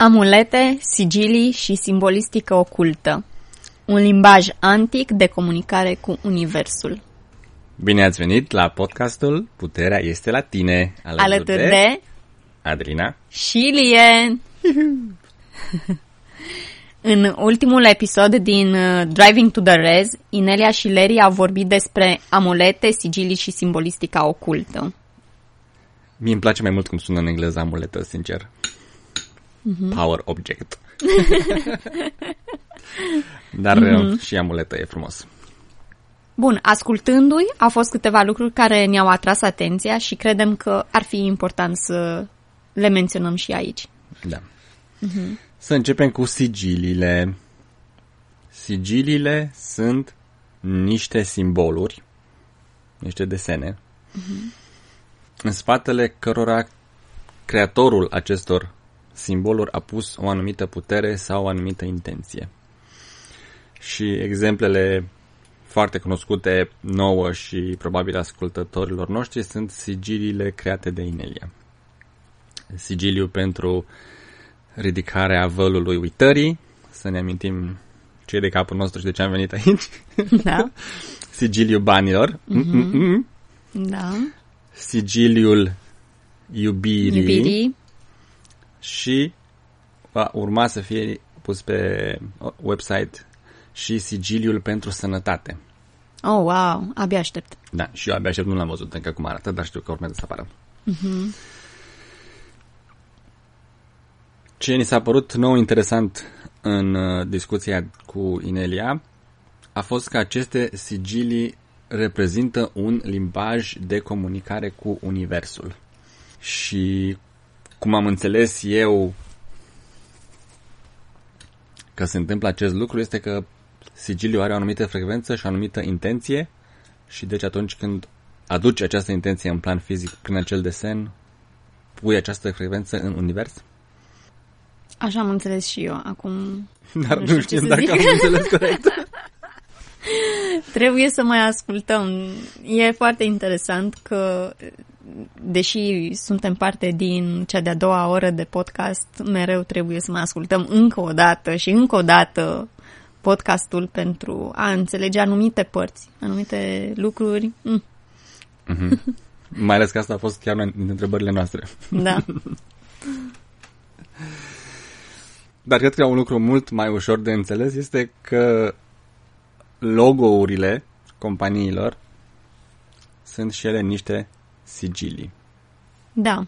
Amulete, sigilii și simbolistică ocultă. Un limbaj antic de comunicare cu Universul. Bine ați venit la podcastul Puterea este la tine, alături, alături de, de Adrina și Lien. În ultimul episod din uh, Driving to the Rez, Inelia și Larry au vorbit despre amulete, sigilii și simbolistica ocultă. Mie îmi place mai mult cum sună în engleză amuletă, sincer. Mm-hmm. Power object. Dar mm-hmm. și amuletă e frumos. Bun, ascultându-i, au fost câteva lucruri care ne-au atras atenția și credem că ar fi important să le menționăm și aici. Da. Mm-hmm. Să începem cu sigiliile. Sigiliile sunt niște simboluri, niște desene, mm-hmm. în spatele cărora creatorul acestor simboluri a pus o anumită putere sau o anumită intenție. Și exemplele foarte cunoscute nouă și probabil ascultătorilor noștri sunt sigiliile create de Inelia. Sigiliu pentru ridicarea vălului uitării, să ne amintim ce e de capul nostru și de ce am venit aici. Da. Sigiliul banilor. Mm-hmm. Da. Sigiliul iubirii. Iubirii. Și va urma să fie pus pe website și sigiliul pentru sănătate. Oh, wow, abia aștept. Da, și eu abia aștept, nu l-am văzut încă cum arată, dar știu că urmează să apară. Uh-huh. Ce ni s-a părut nou interesant în uh, discuția cu Inelia a fost că aceste sigilii reprezintă un limbaj de comunicare cu Universul. Și cum am înțeles eu că se întâmplă acest lucru este că sigiliul are o anumită frecvență și o anumită intenție și deci atunci când aduci această intenție în plan fizic prin acel desen, pui această frecvență în univers? Așa am înțeles și eu. Acum Dar nu, știu, știu dacă zic. am înțeles corect. Trebuie să mai ascultăm. E foarte interesant că, deși suntem parte din cea de-a doua oră de podcast, mereu trebuie să mai ascultăm încă o dată și încă o dată podcastul pentru a înțelege anumite părți, anumite lucruri. Mm. Mm-hmm. Mai ales că asta a fost chiar una dintre întrebările noastre. Da. Dar cred că un lucru mult mai ușor de înțeles este că logourile companiilor sunt și ele niște sigilii. Da.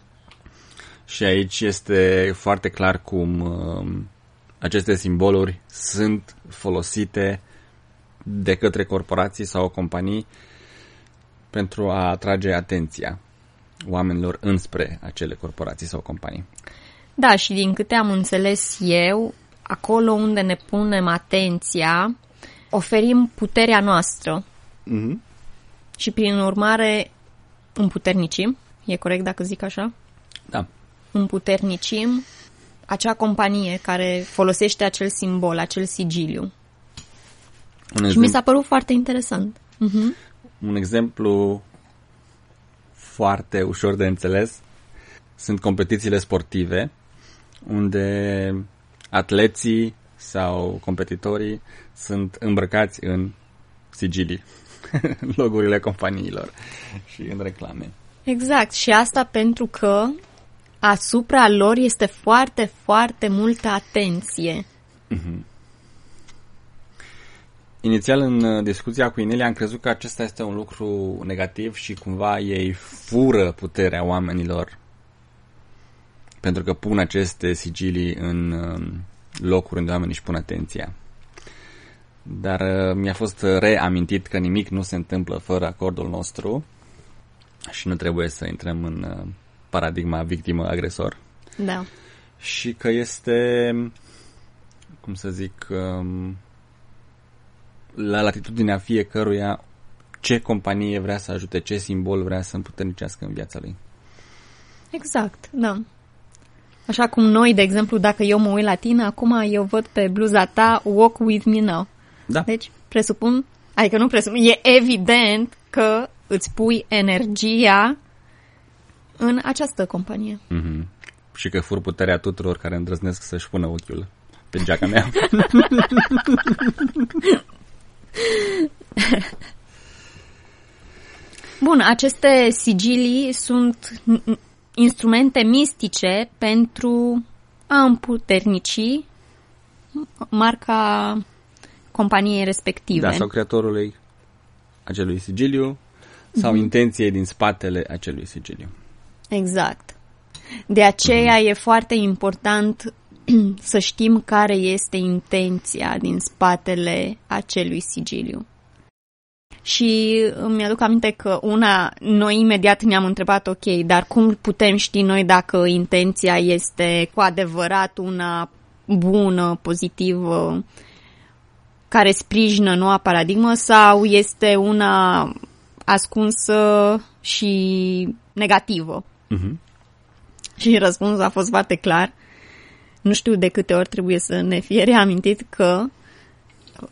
Și aici este foarte clar cum uh, aceste simboluri sunt folosite de către corporații sau companii pentru a atrage atenția oamenilor înspre acele corporații sau companii. Da, și din câte am înțeles eu, acolo unde ne punem atenția, oferim puterea noastră. Mm-hmm. Și prin urmare împuternicim. E corect dacă zic așa? Da. Împuternicim acea companie care folosește acel simbol, acel sigiliu. Un și mi s-a părut foarte interesant. Uh-huh. Un exemplu foarte ușor de înțeles sunt competițiile sportive unde atleții sau competitorii sunt îmbrăcați în sigilii, logurile companiilor și în reclame. Exact, și asta pentru că asupra lor este foarte, foarte multă atenție. Mm-hmm. Inițial, în uh, discuția cu Inelia, am crezut că acesta este un lucru negativ și cumva ei fură puterea oamenilor pentru că pun aceste sigilii în um, locuri unde oamenii își pun atenția. Dar uh, mi-a fost reamintit că nimic nu se întâmplă fără acordul nostru și nu trebuie să intrăm în uh, paradigma victimă-agresor. Da. Și că este, cum să zic, um, la latitudinea fiecăruia ce companie vrea să ajute, ce simbol vrea să împuternicească în viața lui. Exact, da. Așa cum noi, de exemplu, dacă eu mă uit la tine, acum eu văd pe bluza ta Walk With Me Now. Da. Deci, presupun, adică nu presupun, e evident că îți pui energia în această companie. Mm-hmm. și că fur puterea tuturor care îndrăznesc să-și pună ochiul pe geaca mea. Bun, aceste sigilii sunt instrumente mistice pentru a împuternici marca companiei respective. Da, sau creatorului acelui sigiliu sau mm-hmm. intenției din spatele acelui sigiliu. Exact. De aceea mm-hmm. e foarte important să știm care este intenția din spatele acelui sigiliu. Și îmi aduc aminte că una, noi imediat ne-am întrebat, ok, dar cum putem ști noi dacă intenția este cu adevărat una bună, pozitivă, care sprijină noua paradigmă sau este una ascunsă și negativă? Uh-huh. Și răspunsul a fost foarte clar. Nu știu de câte ori trebuie să ne fie reamintit că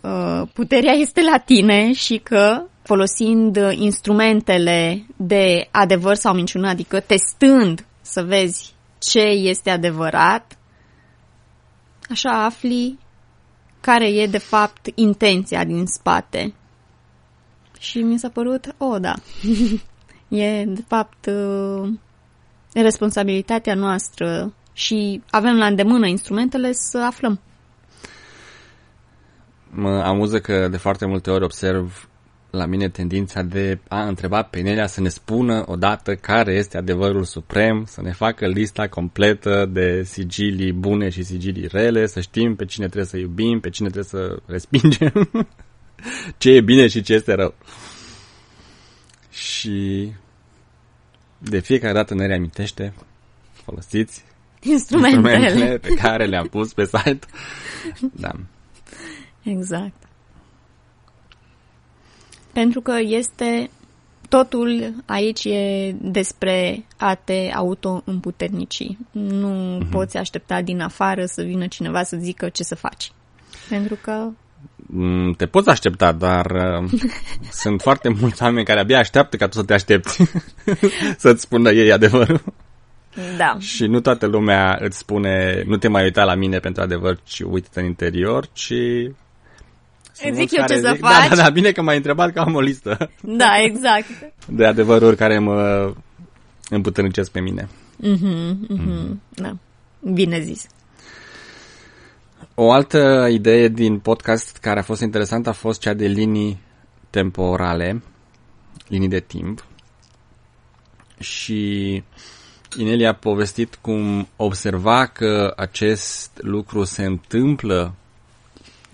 uh, puterea este la tine și că folosind instrumentele de adevăr sau minciună, adică testând să vezi ce este adevărat, așa afli care e de fapt intenția din spate. Și mi s-a părut, o, oh, da, e de fapt uh, responsabilitatea noastră și avem la îndemână instrumentele să aflăm. Mă amuză că de foarte multe ori observ la mine tendința de a întreba pe Nelia să ne spună odată care este adevărul suprem, să ne facă lista completă de sigilii bune și sigilii rele, să știm pe cine trebuie să iubim, pe cine trebuie să respingem, ce e bine și ce este rău. Și de fiecare dată ne reamintește, folosiți instrumentele, instrumentele pe care le-am pus pe site. Da. Exact. Pentru că este totul aici e despre a te auto-împuternici. Nu mm-hmm. poți aștepta din afară să vină cineva să zică ce să faci. Pentru că mm, te poți aștepta, dar uh, sunt foarte mulți oameni care abia așteaptă ca tu să te aștepți să-ți spună ei adevărul. Da. Și nu toată lumea îți spune, nu te mai uita la mine pentru adevăr, ci uite în interior, ci sunt zic eu ce zic, să faci. Da, da, da, bine că m-ai întrebat că am o listă. Da, exact. De adevăruri care mă împuternicesc pe mine. Mhm, mhm, da. Bine zis. O altă idee din podcast care a fost interesantă a fost cea de linii temporale, linii de timp. Și Inelia a povestit cum observa că acest lucru se întâmplă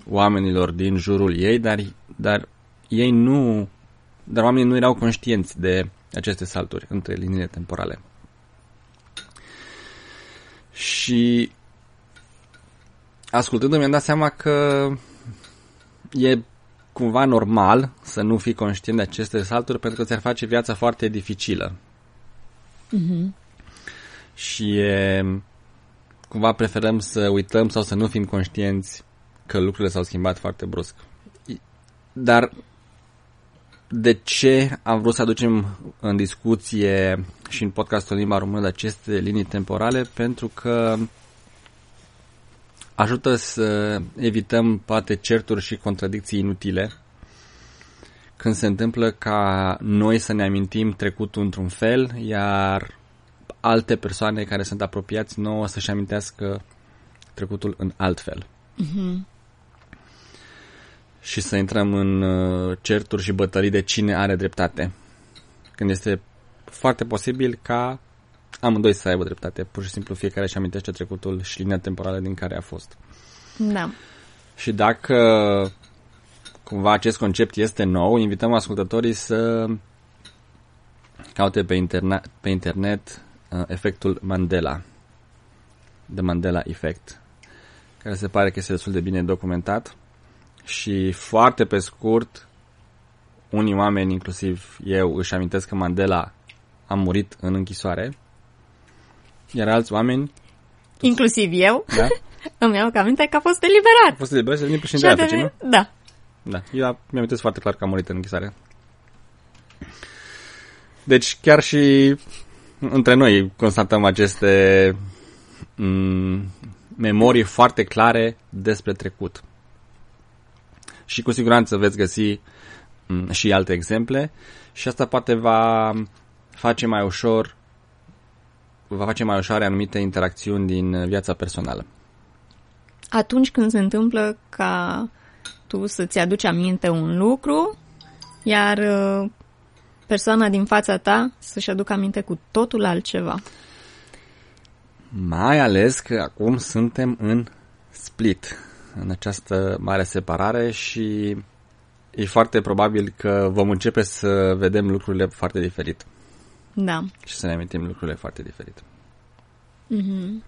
oamenilor din jurul ei, dar, dar ei nu, dar oamenii nu erau conștienți de aceste salturi între liniile temporale. Și ascultându-mi am dat seama că e cumva normal să nu fii conștient de aceste salturi pentru că ți-ar face viața foarte dificilă. Mm-hmm. Și e, cumva preferăm să uităm sau să nu fim conștienți că lucrurile s-au schimbat foarte brusc. Dar de ce am vrut să aducem în discuție și în podcastul limba română de aceste linii temporale? Pentru că ajută să evităm poate certuri și contradicții inutile când se întâmplă ca noi să ne amintim trecutul într-un fel, iar alte persoane care sunt apropiați nouă să-și amintească trecutul în alt fel. Mm-hmm și să intrăm în uh, certuri și bătălii de cine are dreptate. Când este foarte posibil ca amândoi să aibă dreptate. Pur și simplu fiecare își amintește trecutul și linia temporală din care a fost. Da. Și dacă cumva acest concept este nou, invităm ascultătorii să caute pe, internet, pe internet uh, efectul Mandela. The Mandela Effect. Care se pare că este destul de bine documentat și foarte pe scurt, unii oameni, inclusiv eu, își amintesc că Mandela a murit în închisoare, iar alți oameni... Inclusiv eu? Da? Îmi iau aminte că a fost eliberat. A fost eliberat și din președinte Africii, nu? Da. Da, eu mi-am foarte clar că a murit în închisoare. Deci chiar și între noi constatăm aceste mm, memorii foarte clare despre trecut. Și cu siguranță veți găsi mm, și alte exemple și asta poate va face mai ușor va face mai ușoare anumite interacțiuni din viața personală. Atunci când se întâmplă ca tu să-ți aduci aminte un lucru, iar uh, persoana din fața ta să-și aducă aminte cu totul altceva. Mai ales că acum suntem în split, în această mare separare și e foarte probabil că vom începe să vedem lucrurile foarte diferit. Da. Și să ne amintim lucrurile foarte diferit. Mm-hmm.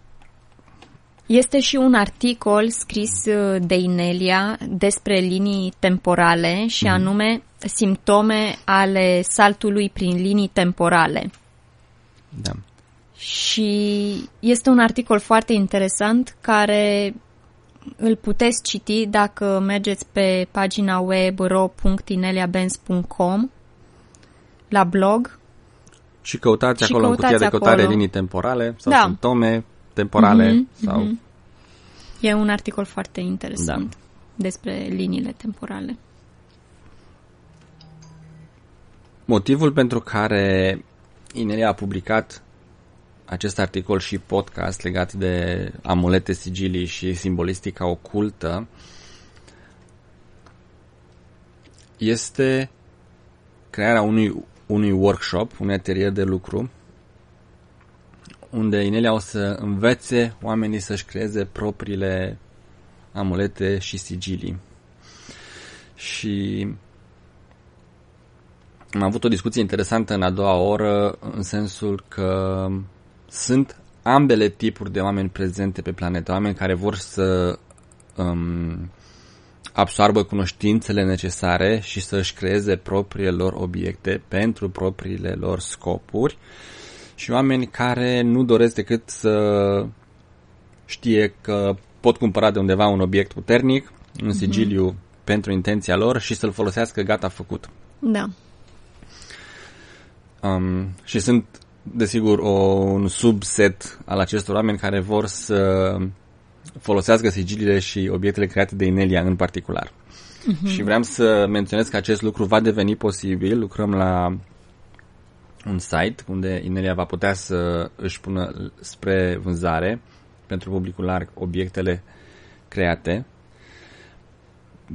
Este și un articol scris uh, de Inelia despre linii temporale și mm-hmm. anume simptome ale saltului prin linii temporale. Da. Și este un articol foarte interesant care îl puteți citi dacă mergeți pe pagina web ro.ineliabenz.com la blog. Și căutați și acolo căutați în cutia de căutare acolo. linii temporale sau da. simptome temporale. Mm-hmm, sau... Mm-hmm. E un articol foarte interesant da. despre liniile temporale. Motivul pentru care Inelia a publicat acest articol și podcast legat de amulete, sigilii și simbolistica ocultă este crearea unui, unui workshop, un atelier de lucru unde Inelia o să învețe oamenii să-și creeze propriile amulete și sigilii. Și am avut o discuție interesantă în a doua oră, în sensul că sunt ambele tipuri de oameni prezente pe planetă, oameni care vor să um, absoarbă cunoștințele necesare și să-și creeze propriile lor obiecte pentru propriile lor scopuri și oameni care nu doresc decât să știe că pot cumpăra de undeva un obiect puternic, un mhm. sigiliu mm-hmm. pentru intenția lor și să-l folosească gata făcut. Da. Um, și sunt, desigur, o, un subset al acestor oameni care vor să folosească sigiliile și obiectele create de Inelia în particular. Mm-hmm. Și vreau să menționez că acest lucru va deveni posibil. Lucrăm la un site unde Inelia va putea să își pună spre vânzare pentru publicul larg obiectele create.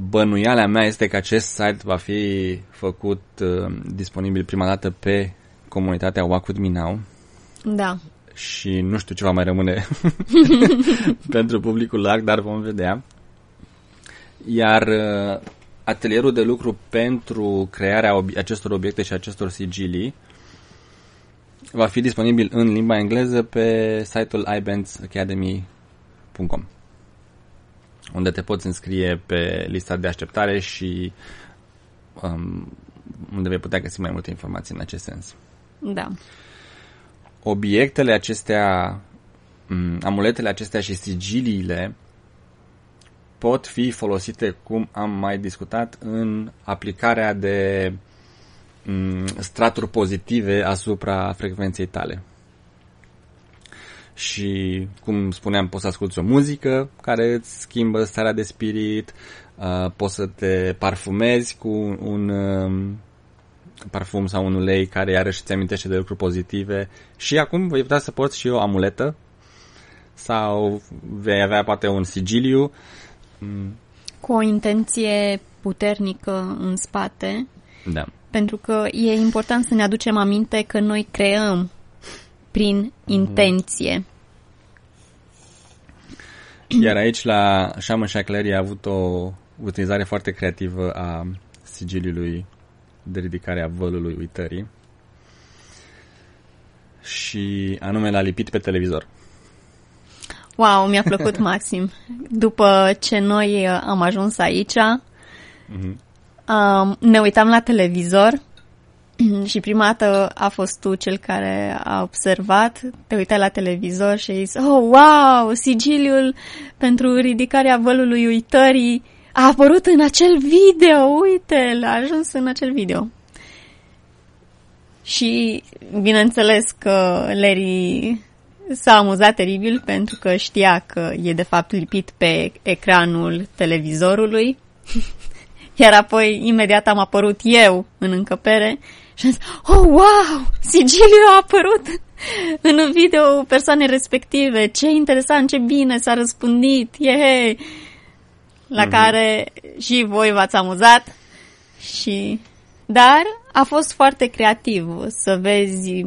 Bănuiala mea este că acest site va fi făcut uh, disponibil prima dată pe comunitatea Wacud Minau. Da. Și nu știu ce va mai rămâne pentru publicul larg, dar vom vedea. Iar uh, atelierul de lucru pentru crearea ob- acestor obiecte și acestor sigilii va fi disponibil în limba engleză pe site-ul ibandsacademy.com unde te poți înscrie pe lista de așteptare și um, unde vei putea găsi mai multe informații în acest sens. Da. Obiectele acestea, um, amuletele acestea și sigiliile pot fi folosite, cum am mai discutat, în aplicarea de Mm, straturi pozitive asupra frecvenței tale. Și, cum spuneam, poți să asculti o muzică care îți schimbă starea de spirit, uh, poți să te parfumezi cu un uh, parfum sau un ulei care iarăși îți amintește de lucruri pozitive și acum vei putea să porți și o amuletă sau vei avea poate un sigiliu mm. cu o intenție puternică în spate. Da pentru că e important să ne aducem aminte că noi creăm prin intenție. Iar aici la Shaman Shackleri a avut o utilizare foarte creativă a sigiliului de ridicare a vălului uitării și anume l-a lipit pe televizor. Wow, mi-a plăcut maxim. După ce noi am ajuns aici, mm-hmm um, ne uitam la televizor și prima dată a fost tu cel care a observat, te uitai la televizor și ai zis, oh, wow, sigiliul pentru ridicarea vălului uitării a apărut în acel video, uite, l-a ajuns în acel video. Și bineînțeles că Larry s-a amuzat teribil pentru că știa că e de fapt lipit pe ecranul televizorului. Iar apoi, imediat am apărut eu în încăpere și am zis, oh, wow, sigiliu a apărut în video persoane respective, ce interesant, ce bine s-a răspândit, yeah! La mm-hmm. care și voi v-ați amuzat și... Dar a fost foarte creativ să vezi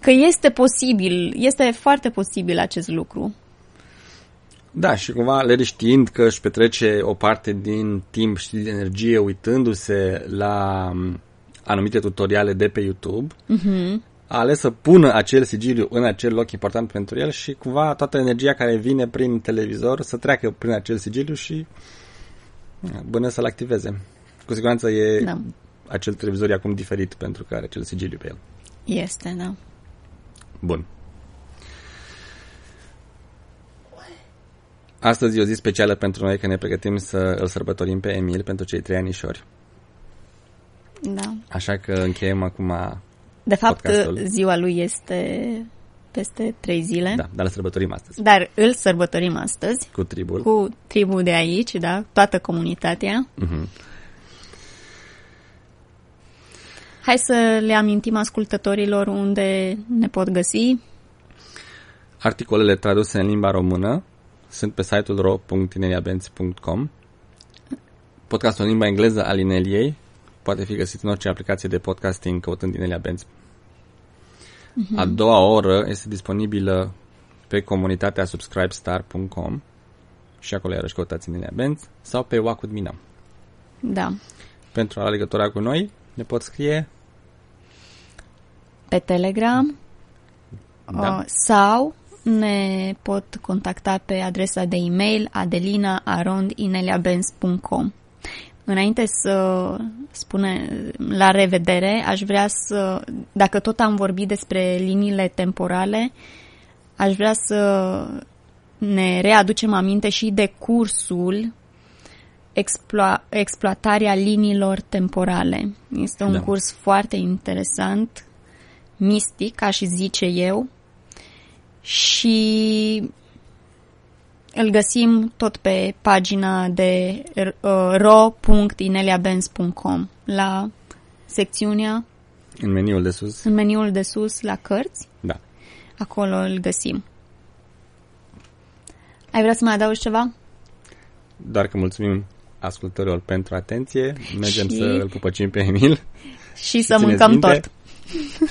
că este posibil, este foarte posibil acest lucru. Da, și cumva le știind că își petrece o parte din timp și din energie uitându-se la anumite tutoriale de pe YouTube, uh-huh. A ales să pună acel sigiliu în acel loc important pentru el și cumva toată energia care vine prin televizor să treacă prin acel sigiliu și bine să-l activeze. Cu siguranță e da. acel televizor e acum diferit pentru că are acel sigiliu pe el. Este, da. Bun. Astăzi e o zi specială pentru noi că ne pregătim să îl sărbătorim pe Emil pentru cei trei anișori. Da. Așa că încheiem acum De fapt, podcastul. ziua lui este peste trei zile. Da, dar îl sărbătorim astăzi. Dar îl sărbătorim astăzi. Cu tribul. Cu tribul de aici, da, toată comunitatea. Uh-huh. Hai să le amintim ascultătorilor unde ne pot găsi. Articolele traduse în limba română sunt pe site-ul ro.ineliabenz.com. Podcastul în limba engleză al Ineliei poate fi găsit în orice aplicație de podcasting căutând Inelia Benz. Uh-huh. A doua oră este disponibilă pe comunitatea subscribestar.com și acolo iarăși căutați Inelia Benz sau pe Walk with Mina. Da. Pentru a lua legătura cu noi, ne pot scrie pe Telegram da. Uh, sau ne pot contacta pe adresa de e-mail adelina.arondineliabenz.com Înainte să spune la revedere, aș vrea să, dacă tot am vorbit despre liniile temporale, aș vrea să ne readucem aminte și de cursul explo- exploatarea liniilor temporale. Este un da. curs foarte interesant, mistic, aș zice eu, și îl găsim tot pe pagina de uh, ro.ineliabenz.com la secțiunea în meniul de sus. În meniul de sus la cărți. Da. Acolo îl găsim. Ai vrea să mai adaugi ceva? Doar că mulțumim ascultătorilor pentru atenție. Mergem și... să îl pupăcim pe Emil. Și să mâncăm minte. tot.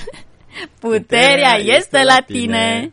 Puterea este la tine.